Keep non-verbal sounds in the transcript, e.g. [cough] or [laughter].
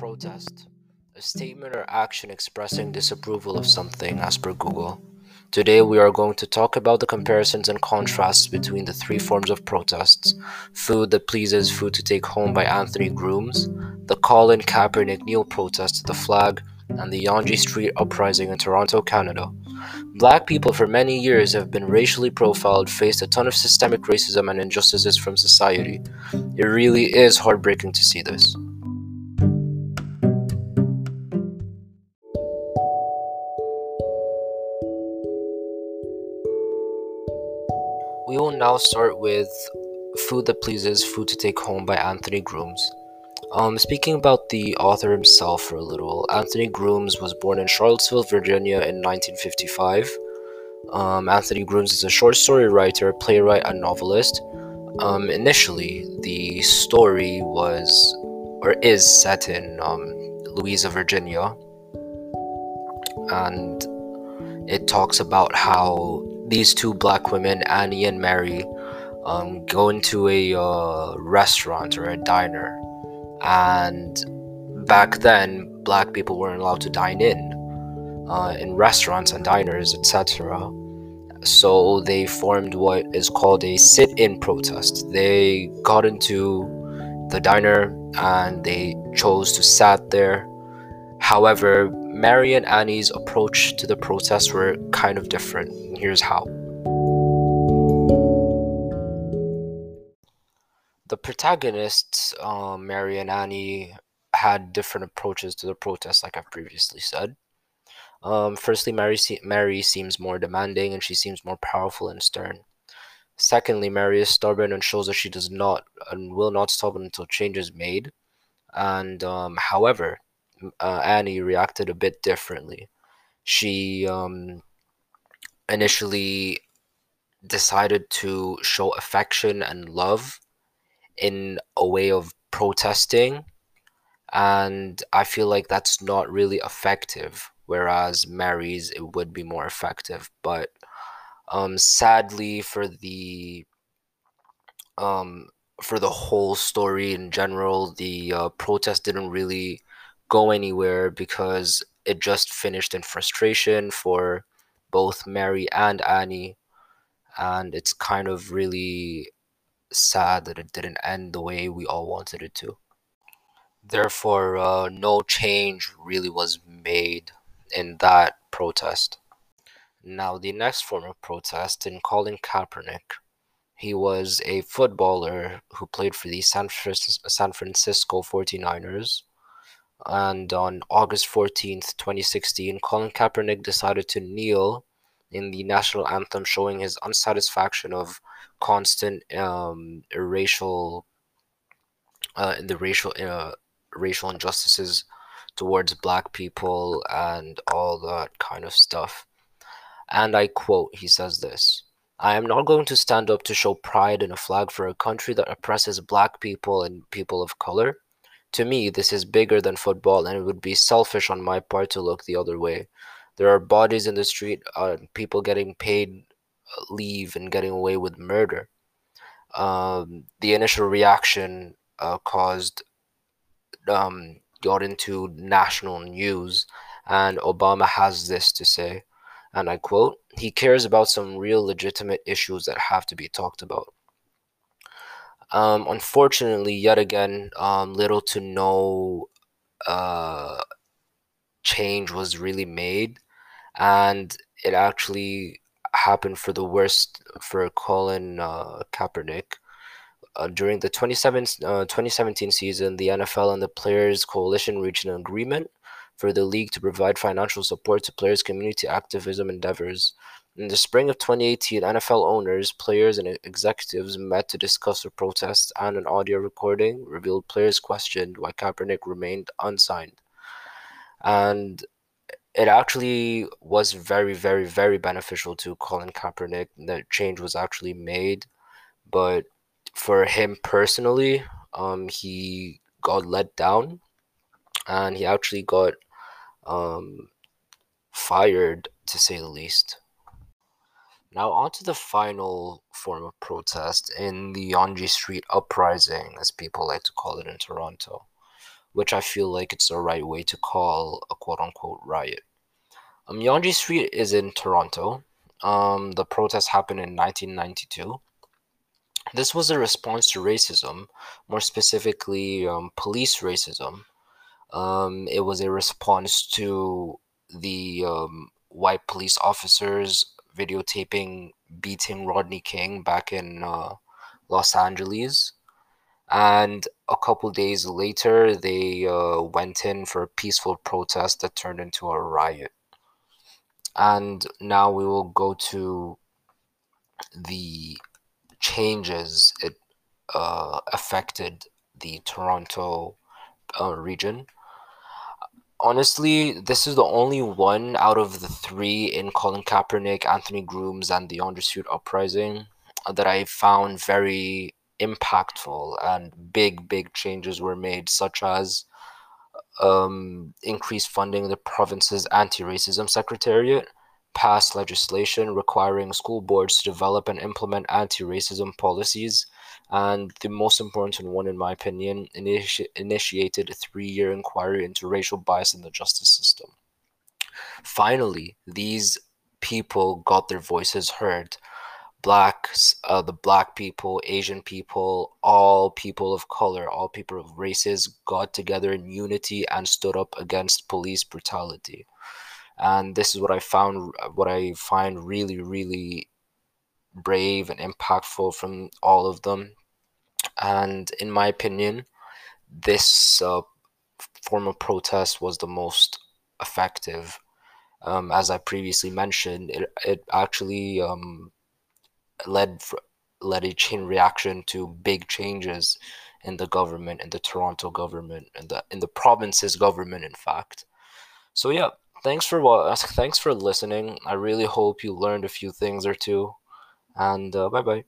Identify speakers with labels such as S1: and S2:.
S1: protest, a statement or action expressing disapproval of something as per Google. Today we are going to talk about the comparisons and contrasts between the three forms of protests Food That Pleases Food to Take Home by Anthony Grooms, the Colin Kaepernick Kneel protest to the flag, and the Yonge Street uprising in Toronto, Canada. Black people for many years have been racially profiled, faced a ton of systemic racism and injustices from society. It really is heartbreaking to see this. We will now start with Food That Pleases, Food to Take Home by Anthony Grooms. Um, speaking about the author himself for a little, Anthony Grooms was born in Charlottesville, Virginia in 1955. Um, Anthony Grooms is a short story writer, playwright, and novelist. Um, initially, the story was or is set in um, Louisa, Virginia, and it talks about how these two black women, Annie and Mary, um, go into a uh, restaurant or a diner. And back then, black people weren't allowed to dine in uh, in restaurants and diners, etc. So they formed what is called a sit in protest. They got into the diner and they chose to sat there. However, Mary and Annie's approach to the protest were kind of different. Here's how. The protagonists, um, Mary and Annie, had different approaches to the protest, like I've previously said. Um, firstly, Mary, se- Mary seems more demanding and she seems more powerful and stern. Secondly, Mary is stubborn and shows that she does not and will not stop until change is made. And um, however, uh, Annie reacted a bit differently. She um, initially decided to show affection and love in a way of protesting, and I feel like that's not really effective. Whereas Mary's, it would be more effective. But um, sadly, for the um, for the whole story in general, the uh, protest didn't really go anywhere because it just finished in frustration for both Mary and Annie. And it's kind of really sad that it didn't end the way we all wanted it to. Therefore, uh, no change really was made in that protest. Now, the next form of protest in Colin Kaepernick, he was a footballer who played for the San, San Francisco 49ers and on August 14th, 2016, Colin Kaepernick decided to kneel in the national anthem, showing his unsatisfaction of constant um, racial, uh, the racial, uh, racial injustices towards black people and all that kind of stuff. And I quote, he says this. I am not going to stand up to show pride in a flag for a country that oppresses black people and people of color. To me, this is bigger than football, and it would be selfish on my part to look the other way. There are bodies in the street, uh, people getting paid uh, leave and getting away with murder. Um, the initial reaction uh, caused um, got into national news, and Obama has this to say, and I quote: "He cares about some real legitimate issues that have to be talked about." Um, unfortunately, yet again, um, little to no uh, change was really made, and it actually happened for the worst for Colin uh, Kaepernick. Uh, during the 27, uh, 2017 season, the NFL and the Players Coalition reached an agreement for the league to provide financial support to players' community activism endeavors. In the spring of 2018, NFL owners, players, and executives met to discuss the protests, and an audio recording revealed players questioned why Kaepernick remained unsigned. And it actually was very, very, very beneficial to Colin Kaepernick that change was actually made. But for him personally, um, he got let down and he actually got um, fired, to say the least. Now, on to the final form of protest in the Yonge Street uprising, as people like to call it in Toronto. which I feel like it's the right way to call a quote unquote riot. Um, Yonge Street is in Toronto. Um, the protest happened in 1992. This was a response to racism, more specifically, um, police racism. Um, it was a response to the um, white police officers videotaping beating Rodney King back in uh, Los Angeles. And a couple days later, they uh, went in for a peaceful protest that turned into a riot. And now we will go to the changes it uh, affected the Toronto uh, region. Honestly, this is the only one out of the three in Colin Kaepernick, Anthony Grooms, and the Street Uprising that I found very impactful and big, big changes were made, such as um, increased funding the province's anti racism secretariat, passed legislation requiring school boards to develop and implement anti racism policies, and the most important one, in my opinion, initi- initiated a three year inquiry into racial bias in the justice system. Finally, these people got their voices heard. Blacks, uh, the black people, Asian people, all people of color, all people of races got together in unity and stood up against police brutality and this is what I found what I find really really brave and impactful from all of them and in my opinion this uh, form of protest was the most effective um, as I previously mentioned it, it actually um, led led a chain reaction to big changes in the government in the Toronto government and the in the province's government in fact so yeah thanks for what [laughs] thanks for listening. I really hope you learned a few things or two. And uh, bye bye.